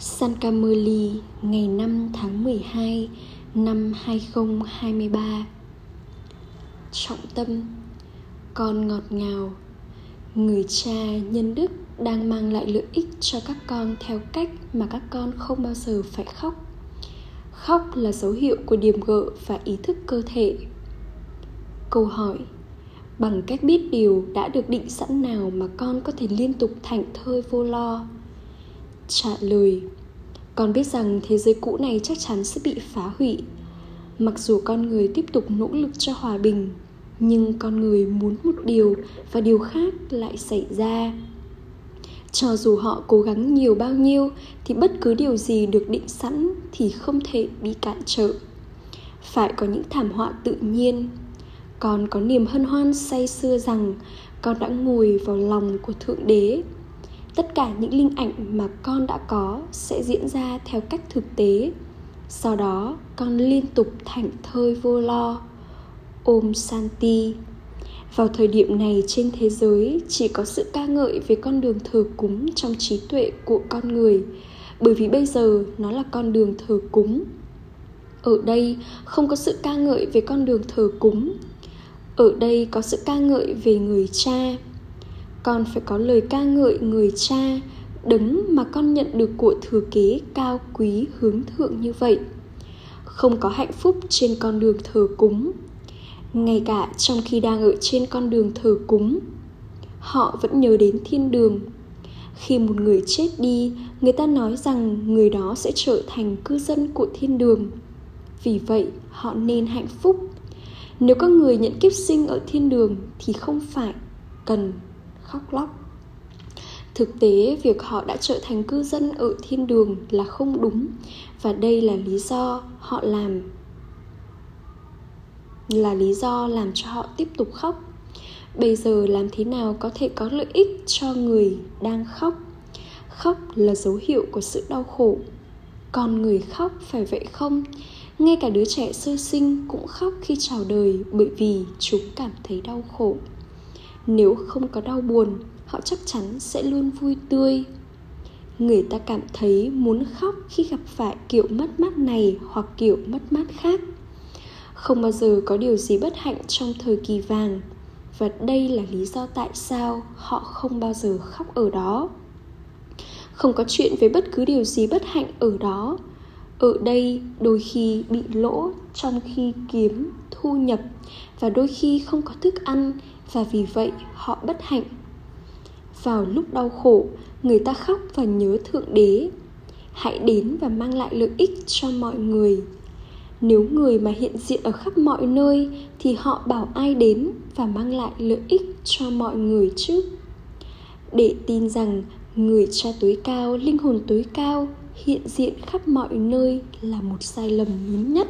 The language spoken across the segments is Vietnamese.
Sankameli ngày 5 tháng 12 năm 2023 Trọng tâm, Con ngọt ngào. Người cha nhân đức đang mang lại lợi ích cho các con theo cách mà các con không bao giờ phải khóc. Khóc là dấu hiệu của điểm gợ và ý thức cơ thể. Câu hỏi, Bằng cách biết điều đã được định sẵn nào mà con có thể liên tục thảnh thơi vô lo? Trả lời. Con biết rằng thế giới cũ này chắc chắn sẽ bị phá hủy. Mặc dù con người tiếp tục nỗ lực cho hòa bình, nhưng con người muốn một điều và điều khác lại xảy ra. Cho dù họ cố gắng nhiều bao nhiêu, thì bất cứ điều gì được định sẵn thì không thể bị cản trở. Phải có những thảm họa tự nhiên. Con có niềm hân hoan say sưa rằng con đã ngồi vào lòng của thượng đế tất cả những linh ảnh mà con đã có sẽ diễn ra theo cách thực tế. Sau đó, con liên tục thảnh thơi vô lo. Ôm santi vào thời điểm này trên thế giới, chỉ có sự ca ngợi về con đường thờ cúng trong trí tuệ của con người, bởi vì bây giờ nó là con đường thờ cúng. Ở đây không có sự ca ngợi về con đường thờ cúng. Ở đây có sự ca ngợi về người cha con phải có lời ca ngợi người cha, đấng mà con nhận được của thừa kế cao quý hướng thượng như vậy. Không có hạnh phúc trên con đường thờ cúng. Ngay cả trong khi đang ở trên con đường thờ cúng, họ vẫn nhớ đến thiên đường. Khi một người chết đi, người ta nói rằng người đó sẽ trở thành cư dân của thiên đường. Vì vậy, họ nên hạnh phúc. Nếu có người nhận kiếp sinh ở thiên đường thì không phải cần khóc lóc. Thực tế, việc họ đã trở thành cư dân ở thiên đường là không đúng, và đây là lý do họ làm, là lý do làm cho họ tiếp tục khóc. Bây giờ làm thế nào có thể có lợi ích cho người đang khóc? Khóc là dấu hiệu của sự đau khổ. Còn người khóc phải vậy không? Ngay cả đứa trẻ sơ sinh cũng khóc khi chào đời bởi vì chúng cảm thấy đau khổ nếu không có đau buồn, họ chắc chắn sẽ luôn vui tươi. Người ta cảm thấy muốn khóc khi gặp phải kiểu mất mát này hoặc kiểu mất mát khác. Không bao giờ có điều gì bất hạnh trong thời kỳ vàng, và đây là lý do tại sao họ không bao giờ khóc ở đó. Không có chuyện với bất cứ điều gì bất hạnh ở đó. Ở đây, đôi khi bị lỗ trong khi kiếm, thu nhập, và đôi khi không có thức ăn và vì vậy, họ bất hạnh. Vào lúc đau khổ, người ta khóc và nhớ thượng đế. Hãy đến và mang lại lợi ích cho mọi người. Nếu người mà hiện diện ở khắp mọi nơi, thì họ bảo ai đến và mang lại lợi ích cho mọi người chứ? Để tin rằng người cha tối cao, linh hồn tối cao, hiện diện khắp mọi nơi là một sai lầm lớn nhất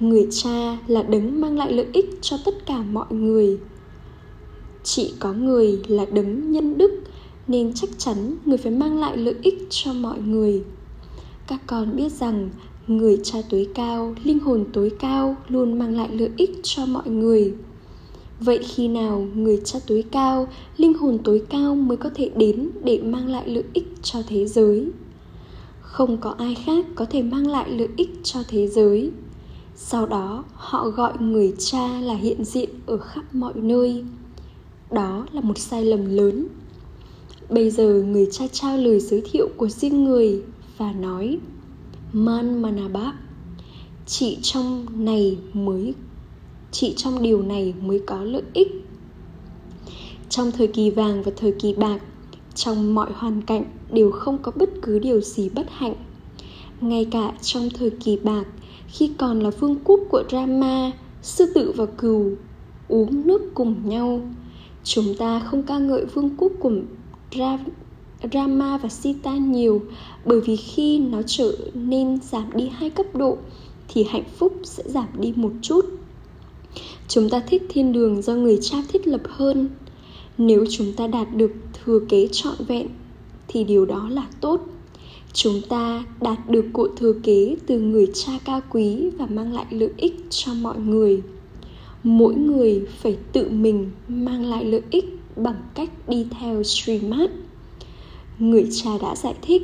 người cha là đấng mang lại lợi ích cho tất cả mọi người. Chỉ có người là đấng nhân đức, nên chắc chắn người phải mang lại lợi ích cho mọi người. Các con biết rằng, người cha tối cao, linh hồn tối cao luôn mang lại lợi ích cho mọi người. Vậy khi nào người cha tối cao, linh hồn tối cao mới có thể đến để mang lại lợi ích cho thế giới? Không có ai khác có thể mang lại lợi ích cho thế giới sau đó, họ gọi người cha là hiện diện ở khắp mọi nơi. Đó là một sai lầm lớn. Bây giờ người cha trao lời giới thiệu của riêng người và nói, man manabab chỉ trong này mới, chỉ trong điều này mới có lợi ích. Trong thời kỳ vàng và thời kỳ bạc, trong mọi hoàn cảnh đều không có bất cứ điều gì bất hạnh. Ngay cả trong thời kỳ bạc khi còn là vương quốc của Rama, sư tử và cừu uống nước cùng nhau. Chúng ta không ca ngợi vương quốc của Ra, Rama và Sita nhiều bởi vì khi nó trở nên giảm đi hai cấp độ thì hạnh phúc sẽ giảm đi một chút. Chúng ta thích thiên đường do người cha thiết lập hơn. Nếu chúng ta đạt được thừa kế trọn vẹn thì điều đó là tốt chúng ta đạt được cội thừa kế từ người cha cao quý và mang lại lợi ích cho mọi người. Mỗi người phải tự mình mang lại lợi ích bằng cách đi theo Srimad. Người cha đã giải thích,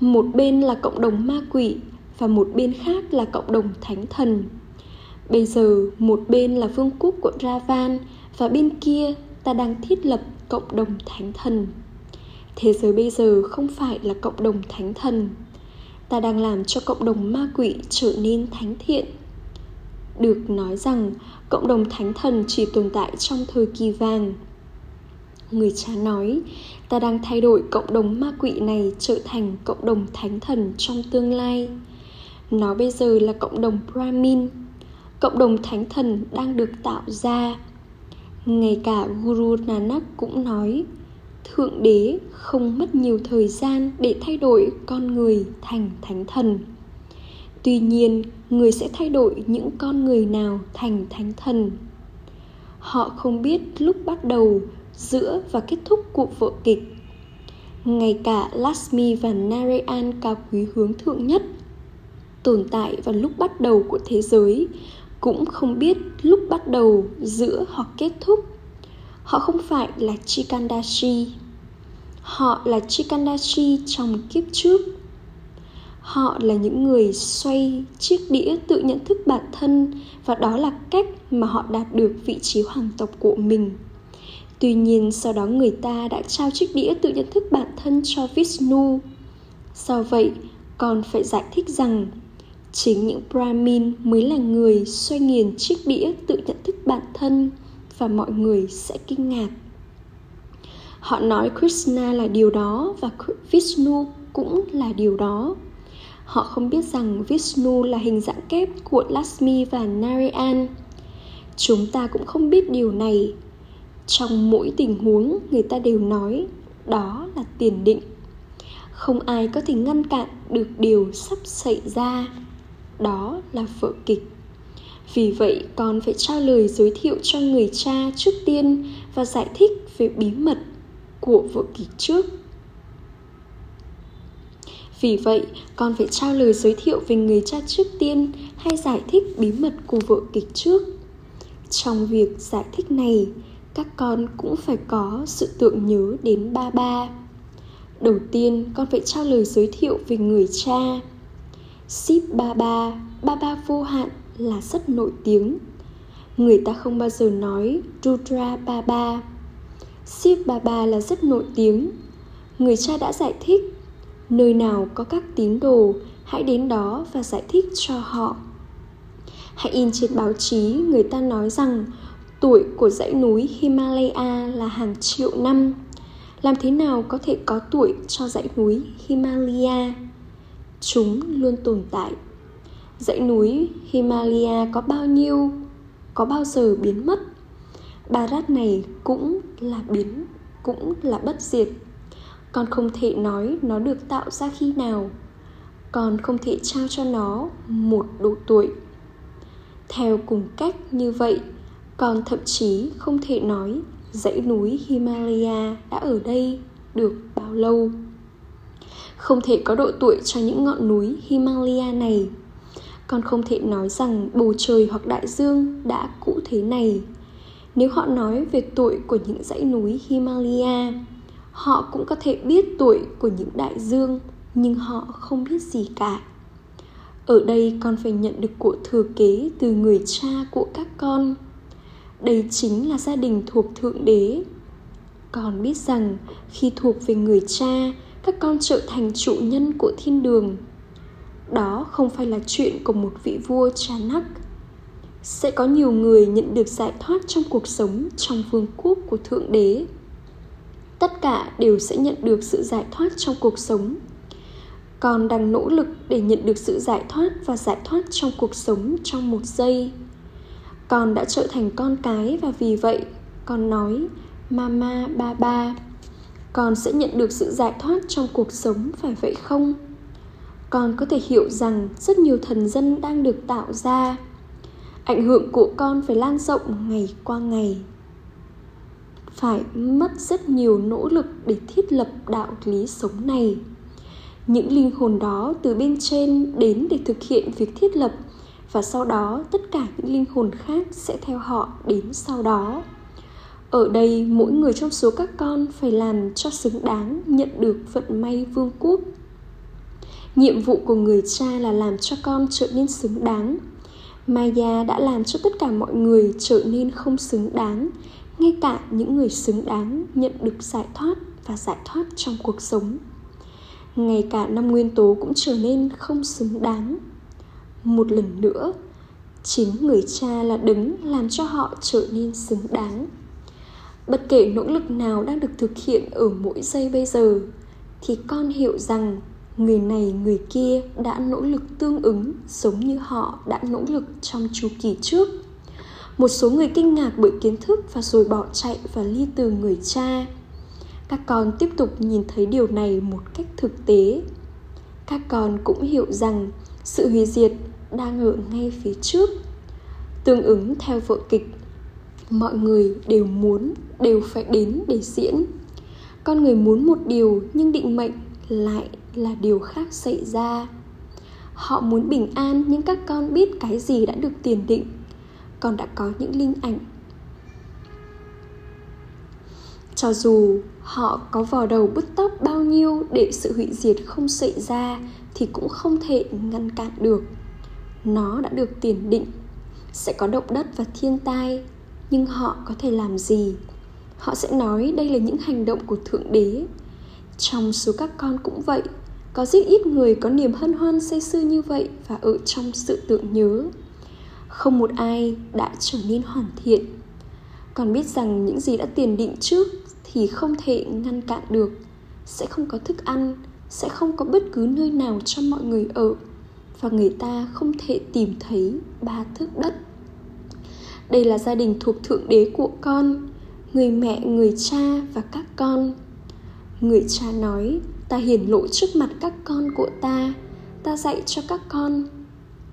một bên là cộng đồng ma quỷ và một bên khác là cộng đồng thánh thần. Bây giờ một bên là vương quốc của ravan và bên kia ta đang thiết lập cộng đồng thánh thần thế giới bây giờ không phải là cộng đồng thánh thần. Ta đang làm cho cộng đồng ma quỷ trở nên thánh thiện. Được nói rằng, cộng đồng thánh thần chỉ tồn tại trong thời kỳ vàng. Người cha nói, ta đang thay đổi cộng đồng ma quỷ này trở thành cộng đồng thánh thần trong tương lai. Nó bây giờ là cộng đồng brahmin, cộng đồng thánh thần đang được tạo ra. Ngay cả guru nanak cũng nói thượng đế không mất nhiều thời gian để thay đổi con người thành thánh thần. Tuy nhiên, người sẽ thay đổi những con người nào thành thánh thần? Họ không biết lúc bắt đầu, giữa và kết thúc của vở kịch. Ngay cả Lasmi và Narayan cao quý hướng thượng nhất, tồn tại vào lúc bắt đầu của thế giới, cũng không biết lúc bắt đầu, giữa hoặc kết thúc họ không phải là chikandashi. Họ là chikandashi trong kiếp trước. Họ là những người xoay chiếc đĩa tự nhận thức bản thân và đó là cách mà họ đạt được vị trí hoàng tộc của mình. Tuy nhiên, sau đó người ta đã trao chiếc đĩa tự nhận thức bản thân cho vishnu. Do vậy, còn phải giải thích rằng chính những brahmin mới là người xoay nghiền chiếc đĩa tự nhận thức bản thân và mọi người sẽ kinh ngạc. Họ nói krishna là điều đó và vishnu cũng là điều đó. Họ không biết rằng vishnu là hình dạng kép của lakshmi và narayan. Chúng ta cũng không biết điều này. Trong mỗi tình huống, người ta đều nói đó là tiền định. Không ai có thể ngăn cản được điều sắp xảy ra. Đó là vở kịch vì vậy, con phải trao lời giới thiệu cho người cha trước tiên và giải thích về bí mật của vở kịch trước. Vì vậy, con phải trao lời giới thiệu về người cha trước tiên hay giải thích bí mật của vở kịch trước. Trong việc giải thích này, các con cũng phải có sự tượng nhớ đến ba ba. Đầu tiên, con phải trao lời giới thiệu về người cha. Ship ba ba ba ba vô hạn là rất nổi tiếng. Người ta không bao giờ nói rudra Baba, Shiv Baba là rất nổi tiếng. Người cha đã giải thích nơi nào có các tín đồ hãy đến đó và giải thích cho họ. Hãy in trên báo chí người ta nói rằng tuổi của dãy núi himalaya là hàng triệu năm. Làm thế nào có thể có tuổi cho dãy núi himalaya? Chúng luôn tồn tại dãy núi himalaya có bao nhiêu, có bao giờ biến mất? Bà rát này cũng là biến, cũng là bất diệt. Con không thể nói nó được tạo ra khi nào. Con không thể trao cho nó một độ tuổi. Theo cùng cách như vậy, con thậm chí không thể nói dãy núi himalaya đã ở đây được bao lâu. Không thể có độ tuổi cho những ngọn núi himalaya này con không thể nói rằng bầu trời hoặc đại dương đã cũ thế này. Nếu họ nói về tuổi của những dãy núi himalaya, họ cũng có thể biết tuổi của những đại dương, nhưng họ không biết gì cả. Ở đây con phải nhận được của thừa kế từ người cha của các con. Đây chính là gia đình thuộc thượng đế. Con biết rằng khi thuộc về người cha, các con trở thành chủ nhân của thiên đường đó không phải là chuyện của một vị vua cha nắc sẽ có nhiều người nhận được giải thoát trong cuộc sống trong vương quốc của thượng đế. Tất cả đều sẽ nhận được sự giải thoát trong cuộc sống. Con đang nỗ lực để nhận được sự giải thoát và giải thoát trong cuộc sống trong một giây. Con đã trở thành con cái và vì vậy, con nói, mama, ba ba, con sẽ nhận được sự giải thoát trong cuộc sống, phải vậy không? Con có thể hiểu rằng rất nhiều thần dân đang được tạo ra. Ảnh hưởng của con phải lan rộng ngày qua ngày. Phải mất rất nhiều nỗ lực để thiết lập đạo lý sống này. Những linh hồn đó từ bên trên đến để thực hiện việc thiết lập, và sau đó tất cả những linh hồn khác sẽ theo họ đến sau đó. Ở đây, mỗi người trong số các con phải làm cho xứng đáng nhận được vận may vương quốc nhiệm vụ của người cha là làm cho con trở nên xứng đáng. Maya đã làm cho tất cả mọi người trở nên không xứng đáng, ngay cả những người xứng đáng nhận được giải thoát và giải thoát trong cuộc sống. Ngay cả năm nguyên tố cũng trở nên không xứng đáng. Một lần nữa, chính người cha là đứng làm cho họ trở nên xứng đáng. Bất kể nỗ lực nào đang được thực hiện ở mỗi giây bây giờ, thì con hiểu rằng người này, người kia đã nỗ lực tương ứng giống như họ đã nỗ lực trong chu kỳ trước. Một số người kinh ngạc bởi kiến thức và rồi bỏ chạy và ly từ người cha. Các con tiếp tục nhìn thấy điều này một cách thực tế. Các con cũng hiểu rằng sự hủy diệt đang ở ngay phía trước. Tương ứng theo vở kịch, mọi người đều muốn, đều phải đến để diễn. Con người muốn một điều nhưng định mệnh lại là điều khác xảy ra. Họ muốn bình an, nhưng các con biết cái gì đã được tiền định. Con đã có những linh ảnh. Cho dù họ có vò đầu bứt tóc bao nhiêu để sự hủy diệt không xảy ra, thì cũng không thể ngăn cản được. Nó đã được tiền định. Sẽ có động đất và thiên tai, nhưng họ có thể làm gì? Họ sẽ nói đây là những hành động của thượng đế. Trong số các con cũng vậy có rất ít người có niềm hân hoan say sưa như vậy và ở trong sự tưởng nhớ. Không một ai đã trở nên hoàn thiện. Còn biết rằng những gì đã tiền định trước thì không thể ngăn cản được. Sẽ không có thức ăn, sẽ không có bất cứ nơi nào cho mọi người ở. Và người ta không thể tìm thấy ba thước đất. Đây là gia đình thuộc thượng đế của con, người mẹ, người cha và các con. Người cha nói ta hiển lộ trước mặt các con của ta. Ta dạy cho các con.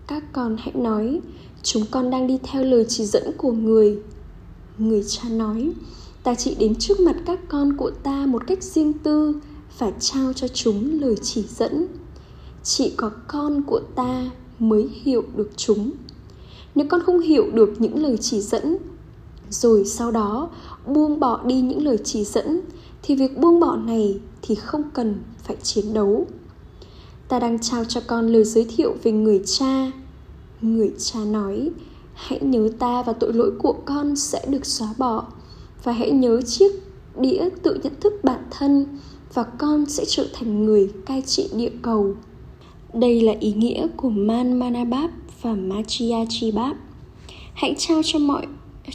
Các con hãy nói, chúng con đang đi theo lời chỉ dẫn của người. Người cha nói, ta chỉ đến trước mặt các con của ta một cách riêng tư và trao cho chúng lời chỉ dẫn. Chỉ có con của ta mới hiểu được chúng. Nếu con không hiểu được những lời chỉ dẫn, rồi sau đó buông bỏ đi những lời chỉ dẫn, thì việc buông bỏ này thì không cần phải chiến đấu. Ta đang trao cho con lời giới thiệu về người cha. Người cha nói, hãy nhớ ta và tội lỗi của con sẽ được xóa bỏ. Và hãy nhớ chiếc đĩa tự nhận thức bản thân và con sẽ trở thành người cai trị địa cầu. Đây là ý nghĩa của man manabab và Machiachibab. hãy trao cho mọi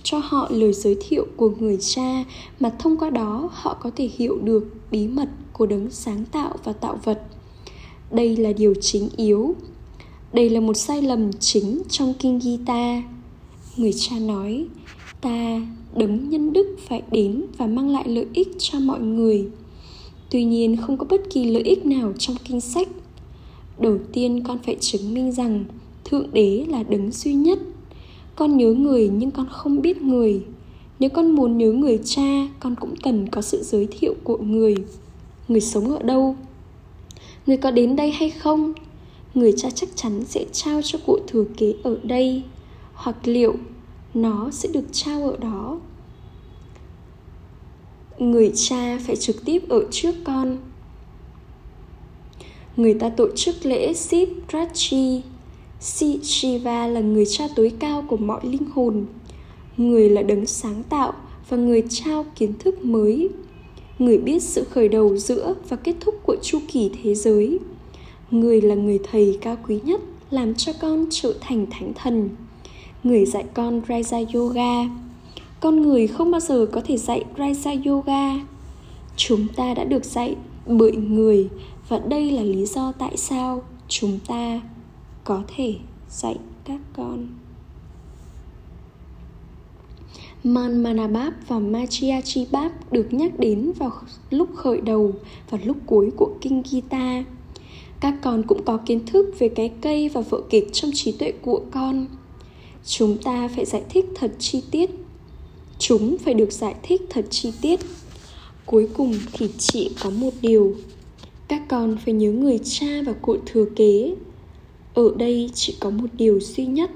cho họ lời giới thiệu của người cha mà thông qua đó họ có thể hiểu được bí mật của đấng sáng tạo và tạo vật. Đây là điều chính yếu. Đây là một sai lầm chính trong kinh gita người cha nói, ta, đấng nhân đức phải đến và mang lại lợi ích cho mọi người. Tuy nhiên không có bất kỳ lợi ích nào trong kinh sách. Đầu tiên con phải chứng minh rằng thượng đế là đấng duy nhất con nhớ người nhưng con không biết người. Nếu con muốn nhớ người cha, con cũng cần có sự giới thiệu của người. Người sống ở đâu? Người có đến đây hay không? Người cha chắc chắn sẽ trao cho cụ thừa kế ở đây. Hoặc liệu nó sẽ được trao ở đó? Người cha phải trực tiếp ở trước con. Người ta tổ chức lễ Sip Rachi Si Shiva là người cha tối cao của mọi linh hồn. Người là đấng sáng tạo và người trao kiến thức mới. Người biết sự khởi đầu giữa và kết thúc của chu kỳ thế giới. Người là người thầy cao quý nhất làm cho con trở thành thánh thần. Người dạy con Raja Yoga. Con người không bao giờ có thể dạy Raja Yoga. Chúng ta đã được dạy bởi người và đây là lý do tại sao chúng ta có thể dạy các con Manmanabab và Machiachibab được nhắc đến vào lúc khởi đầu và lúc cuối của kinh Gita. Các con cũng có kiến thức về cái cây và vợ kịch trong trí tuệ của con. Chúng ta phải giải thích thật chi tiết. Chúng phải được giải thích thật chi tiết. Cuối cùng thì chỉ có một điều. Các con phải nhớ người cha và cụ thừa kế ở đây chỉ có một điều duy nhất.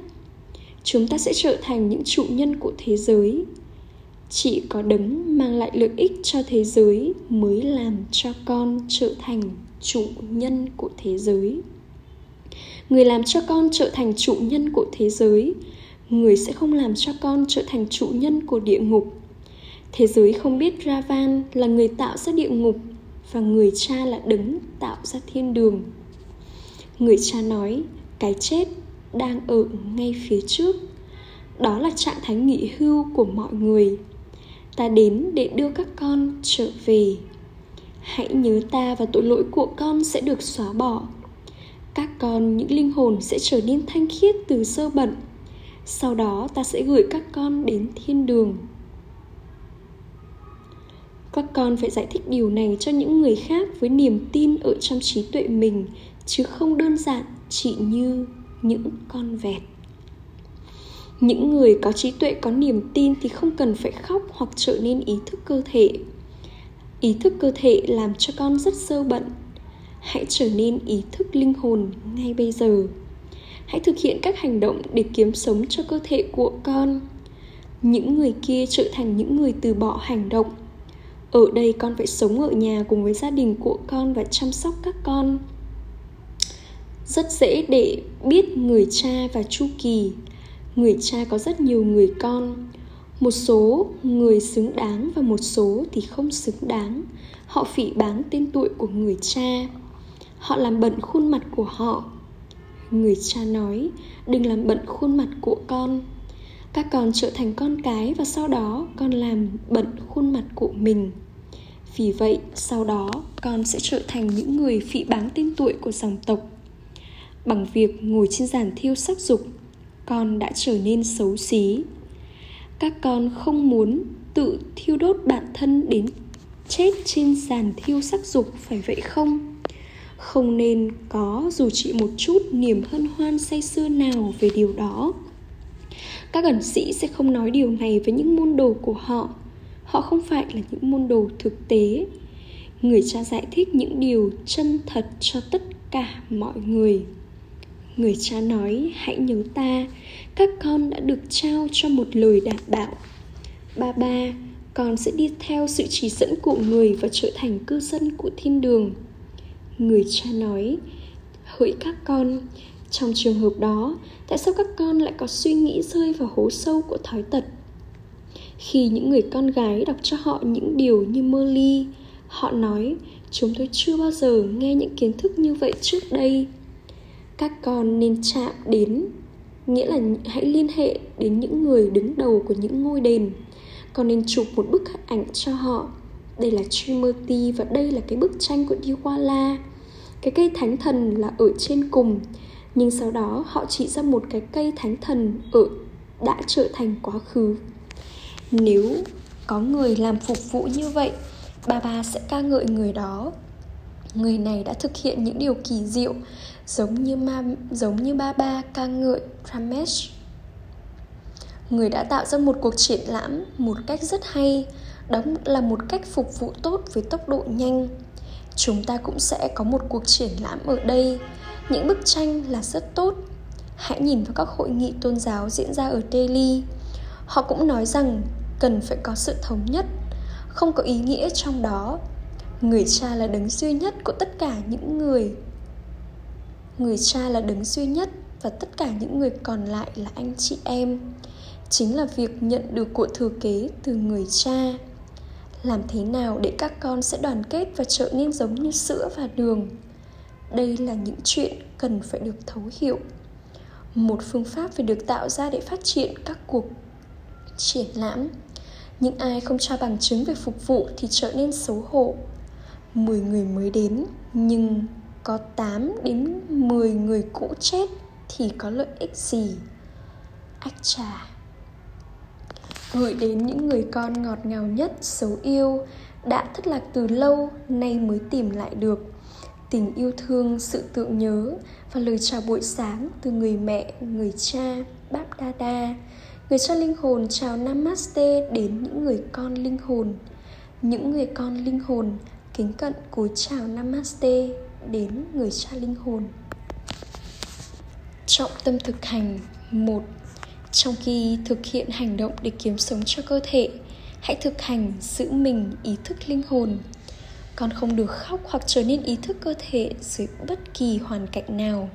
Chúng ta sẽ trở thành những chủ nhân của thế giới. Chỉ có đấng mang lại lợi ích cho thế giới mới làm cho con trở thành chủ nhân của thế giới. Người làm cho con trở thành chủ nhân của thế giới, người sẽ không làm cho con trở thành chủ nhân của địa ngục. Thế giới không biết ravan là người tạo ra địa ngục và người cha là đấng tạo ra thiên đường người cha nói, cái chết đang ở ngay phía trước. Đó là trạng thái nghỉ hưu của mọi người. Ta đến để đưa các con trở về. Hãy nhớ ta và tội lỗi của con sẽ được xóa bỏ. Các con, những linh hồn sẽ trở nên thanh khiết từ sơ bẩn. Sau đó ta sẽ gửi các con đến thiên đường. Các con phải giải thích điều này cho những người khác với niềm tin ở trong trí tuệ mình chứ không đơn giản chỉ như những con vẹt. Những người có trí tuệ, có niềm tin thì không cần phải khóc hoặc trở nên ý thức cơ thể. Ý thức cơ thể làm cho con rất sơ bận. Hãy trở nên ý thức linh hồn ngay bây giờ. Hãy thực hiện các hành động để kiếm sống cho cơ thể của con. Những người kia trở thành những người từ bỏ hành động. Ở đây con phải sống ở nhà cùng với gia đình của con và chăm sóc các con rất dễ để biết người cha và chu kỳ. Người cha có rất nhiều người con. Một số người xứng đáng và một số thì không xứng đáng. Họ phỉ báng tên tuổi của người cha. Họ làm bận khuôn mặt của họ. Người cha nói, đừng làm bận khuôn mặt của con. Các con trở thành con cái và sau đó con làm bận khuôn mặt của mình. Vì vậy, sau đó con sẽ trở thành những người phỉ báng tên tuổi của dòng tộc bằng việc ngồi trên giàn thiêu sắc dục, con đã trở nên xấu xí. Các con không muốn tự thiêu đốt bản thân đến chết trên giàn thiêu sắc dục, phải vậy không? Không nên có dù chỉ một chút niềm hân hoan say sưa nào về điều đó. Các ẩn sĩ sẽ không nói điều này với những môn đồ của họ. Họ không phải là những môn đồ thực tế. Người cha giải thích những điều chân thật cho tất cả mọi người người cha nói, hãy nhớ ta, các con đã được trao cho một lời đảm bảo ba ba, con sẽ đi theo sự chỉ dẫn của người và trở thành cư dân của thiên đường. Người cha nói, hỡi các con, trong trường hợp đó, tại sao các con lại có suy nghĩ rơi vào hố sâu của thói tật? Khi những người con gái đọc cho họ những điều như mơ ly, họ nói, chúng tôi chưa bao giờ nghe những kiến thức như vậy trước đây các con nên chạm đến, nghĩa là hãy liên hệ đến những người đứng đầu của những ngôi đền. Con nên chụp một bức ảnh cho họ. Đây là Trimurti và đây là cái bức tranh của Diwala. Cái cây thánh thần là ở trên cùng, nhưng sau đó họ chỉ ra một cái cây thánh thần ở, đã trở thành quá khứ. Nếu có người làm phục vụ như vậy bà bà sẽ ca ngợi người đó. Người này đã thực hiện những điều kỳ diệu giống như ma, giống như ba ba ca ngợi Ramesh. Người đã tạo ra một cuộc triển lãm một cách rất hay, đó là một cách phục vụ tốt với tốc độ nhanh. Chúng ta cũng sẽ có một cuộc triển lãm ở đây. Những bức tranh là rất tốt. Hãy nhìn vào các hội nghị tôn giáo diễn ra ở delhi. Họ cũng nói rằng cần phải có sự thống nhất, không có ý nghĩa trong đó. Người cha là đấng duy nhất của tất cả những người người cha là đứng duy nhất và tất cả những người còn lại là anh chị em. Chính là việc nhận được của thừa kế từ người cha. Làm thế nào để các con sẽ đoàn kết và trở nên giống như sữa và đường? Đây là những chuyện cần phải được thấu hiểu. Một phương pháp phải được tạo ra để phát triển các cuộc triển lãm. Những ai không cho bằng chứng về phục vụ thì trở nên xấu hổ. 10 người mới đến, nhưng có 8 đến 10 người cũ chết thì có lợi ích gì? Ách trà Gửi đến những người con ngọt ngào nhất, xấu yêu Đã thất lạc từ lâu, nay mới tìm lại được. Tình yêu thương, sự tượng nhớ Và lời chào buổi sáng từ người mẹ, người cha, Báp Đa Người cha linh hồn chào Namaste đến những người con linh hồn. Những người con linh hồn kính cận cúi chào Namaste đến người cha linh hồn. Trọng tâm thực hành một, Trong khi thực hiện hành động để kiếm sống cho cơ thể, Hãy thực hành giữ mình ý thức linh hồn. Con không được khóc hoặc trở nên ý thức cơ thể dưới bất kỳ hoàn cảnh nào.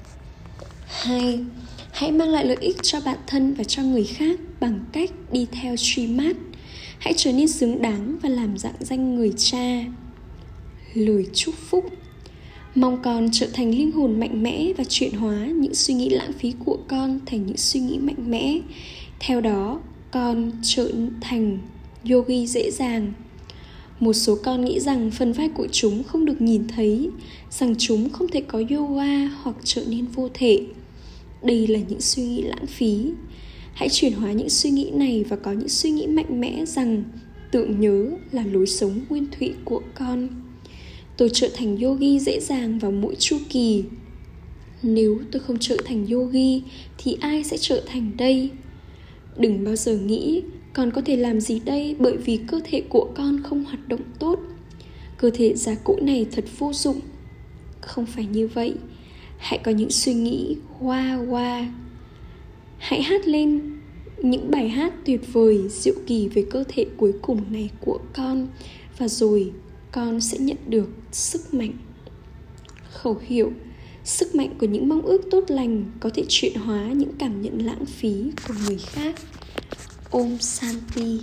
Hai, hãy mang lại lợi ích cho bản thân và cho người khác bằng cách đi theo truy mát. Hãy trở nên xứng đáng và làm dạng danh người cha. Lời chúc phúc mong con trở thành linh hồn mạnh mẽ và chuyển hóa những suy nghĩ lãng phí của con thành những suy nghĩ mạnh mẽ. Theo đó, con trở thành yogi dễ dàng. Một số con nghĩ rằng phần vai của chúng không được nhìn thấy, rằng chúng không thể có yoga hoặc trở nên vô thể. Đây là những suy nghĩ lãng phí. Hãy chuyển hóa những suy nghĩ này và có những suy nghĩ mạnh mẽ rằng tưởng nhớ là lối sống nguyên thủy của con tôi trở thành yogi dễ dàng vào mỗi chu kỳ. Nếu tôi không trở thành yogi, thì ai sẽ trở thành đây? Đừng bao giờ nghĩ con có thể làm gì đây bởi vì cơ thể của con không hoạt động tốt. Cơ thể già cũ này thật vô dụng. Không phải như vậy. Hãy có những suy nghĩ, hoa hoa. Hãy hát lên những bài hát tuyệt vời, diệu kỳ về cơ thể cuối cùng này của con. Và rồi con sẽ nhận được sức mạnh. Khẩu hiệu, sức mạnh của những mong ước tốt lành có thể chuyển hóa những cảm nhận lãng phí của người khác. Om santi